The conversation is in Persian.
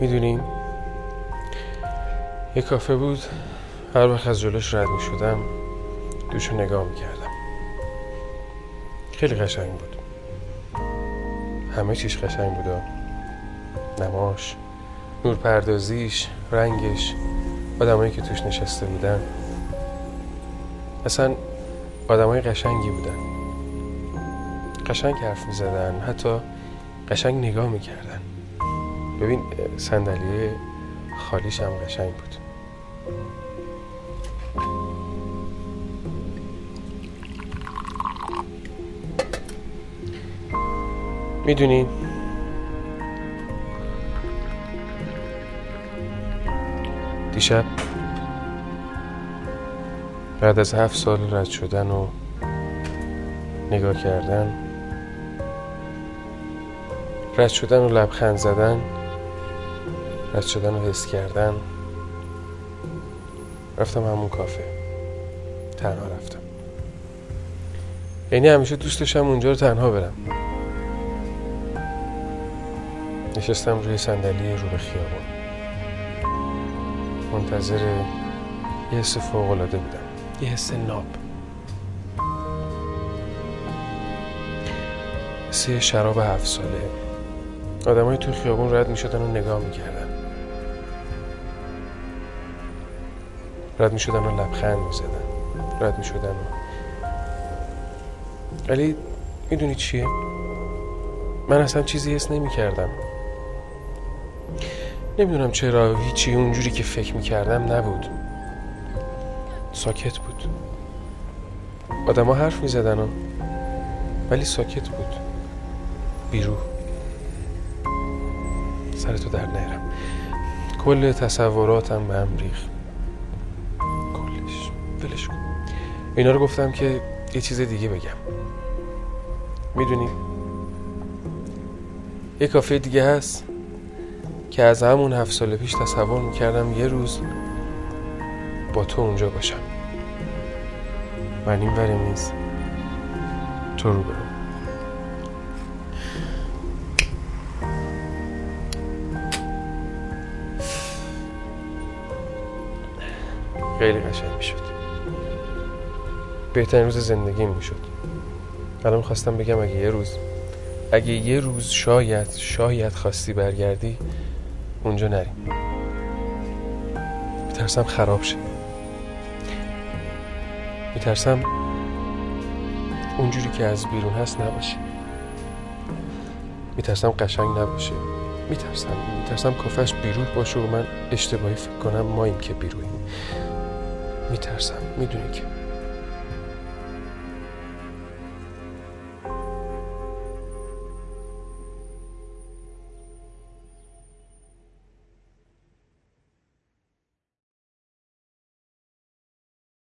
می‌دونیم یه کافه بود هر وقت از جلوش رد می شدم دوشو نگاه می کردم خیلی قشنگ بود. همه چیش قشنگ بود نماش نور پردازیش رنگش آدمایی که توش نشسته بودن. اصلا آدمای قشنگی بودن. قشنگ حرف می زدن حتی قشنگ نگاه می‌کردن. ببین صندلی خالیش هم قشنگ بود. می‌دونین دیشب بعد از هفت سال رد شدن و نگاه کردن رد شدن و لبخند زدن رد شدن و حس کردن رفتم همون کافه. تنها رفتم. یعنی همیشه دوست داشتم اونجا رو تنها برم. نشستم روی صندلی رو به خیابون. منتظر یه حس فوق العاده بودم. یه حس ناب. حس شراب هفت ساله. آدمای توی خیابون رد می شدن و نگاه می کردن رد می شدن و لبخند می زدن رد می شدن و ولی می‌دونی چیه؟ من اصلا چیزی حس نمی کردم نمی‌دونم چرا هیچی اونجوری که فکر می کردم نبود. ساکت بود. آدما حرف می زدن و ولی ساکت بود. بیرو. سرتو در نهرم کل تصوراتم به هم ریخ کلش ولش کن. اینا رو گفتم که یه چیز دیگه بگم. می‌دونی؟ یه کافه دیگه هست که از همون هفت سال پیش تصور می‌کردم یه روز با تو اونجا باشم. من این ور میز تو رو برو خیلی قشنگ می‌شد. بهترین روز زندگی می‌شد. الان می‌خواستم بگم اگه یه روز اگه یه روز شاید شاید خواستی برگردی اونجا نریم. میترسم خراب شه. میترسم اونجوری که از بیرون هست نباشه. میترسم قشنگ نباشه. میترسم. میترسم کافش بیرون باشه و من اشتباهی فکر کنم ماییم که بیرویم میترسم. می‌دونی که